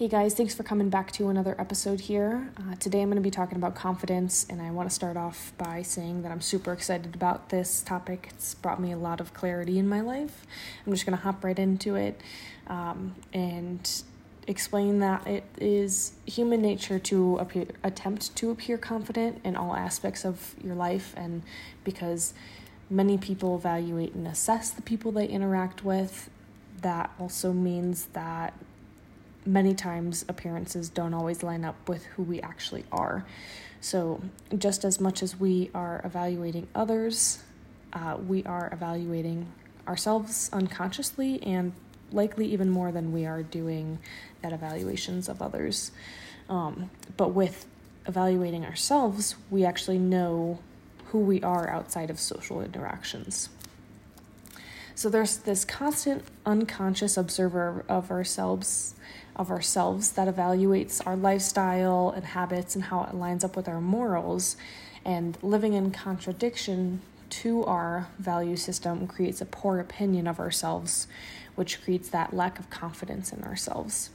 Hey guys, thanks for coming back to another episode here. Uh, today I'm going to be talking about confidence, and I want to start off by saying that I'm super excited about this topic. It's brought me a lot of clarity in my life. I'm just going to hop right into it um, and explain that it is human nature to appear, attempt to appear confident in all aspects of your life, and because many people evaluate and assess the people they interact with, that also means that many times appearances don't always line up with who we actually are. So, just as much as we are evaluating others, uh, we are evaluating ourselves unconsciously and likely even more than we are doing at evaluations of others. Um, but with evaluating ourselves, we actually know who we are outside of social interactions. So there's this constant unconscious observer of ourselves of ourselves that evaluates our lifestyle and habits and how it lines up with our morals and living in contradiction to our value system creates a poor opinion of ourselves which creates that lack of confidence in ourselves.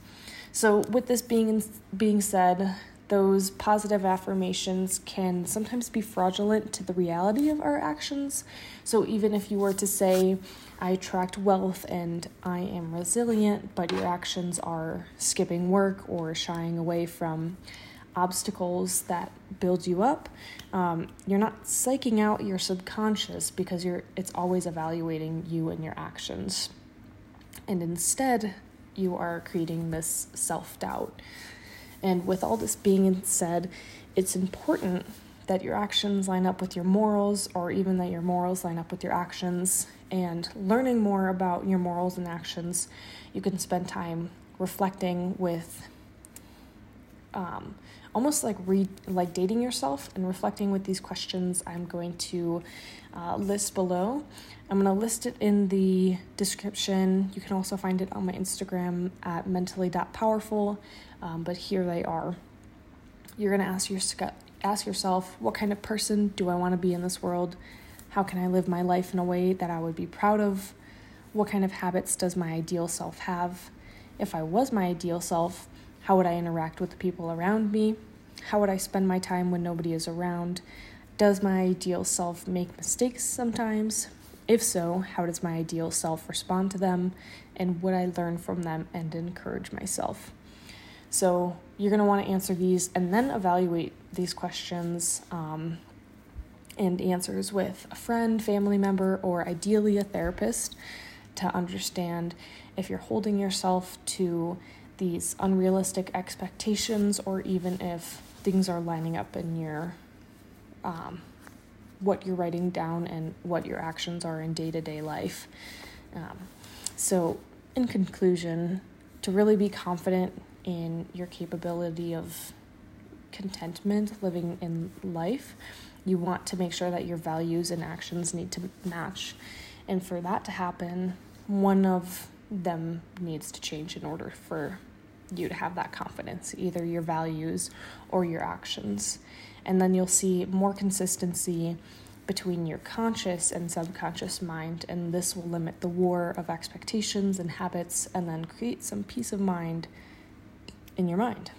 So with this being being said, those positive affirmations can sometimes be fraudulent to the reality of our actions. So, even if you were to say, I attract wealth and I am resilient, but your actions are skipping work or shying away from obstacles that build you up, um, you're not psyching out your subconscious because you're it's always evaluating you and your actions. And instead, you are creating this self doubt. And with all this being said, it's important that your actions line up with your morals, or even that your morals line up with your actions. And learning more about your morals and actions, you can spend time reflecting with um, almost like re- like dating yourself and reflecting with these questions I'm going to uh, list below. I'm going to list it in the description. You can also find it on my Instagram at mentally.powerful, um, but here they are. You're going to ask, your, ask yourself, what kind of person do I want to be in this world? How can I live my life in a way that I would be proud of? What kind of habits does my ideal self have? If I was my ideal self, how would I interact with the people around me? How would I spend my time when nobody is around? Does my ideal self make mistakes sometimes? If so, how does my ideal self respond to them? And would I learn from them and encourage myself? So, you're going to want to answer these and then evaluate these questions um, and answers with a friend, family member, or ideally a therapist to understand if you're holding yourself to these unrealistic expectations or even if things are lining up in your um, what you're writing down and what your actions are in day-to-day life. Um, so in conclusion to really be confident in your capability of contentment living in life you want to make sure that your values and actions need to match. And for that to happen one of them needs to change in order for you to have that confidence, either your values or your actions. And then you'll see more consistency between your conscious and subconscious mind, and this will limit the war of expectations and habits and then create some peace of mind in your mind.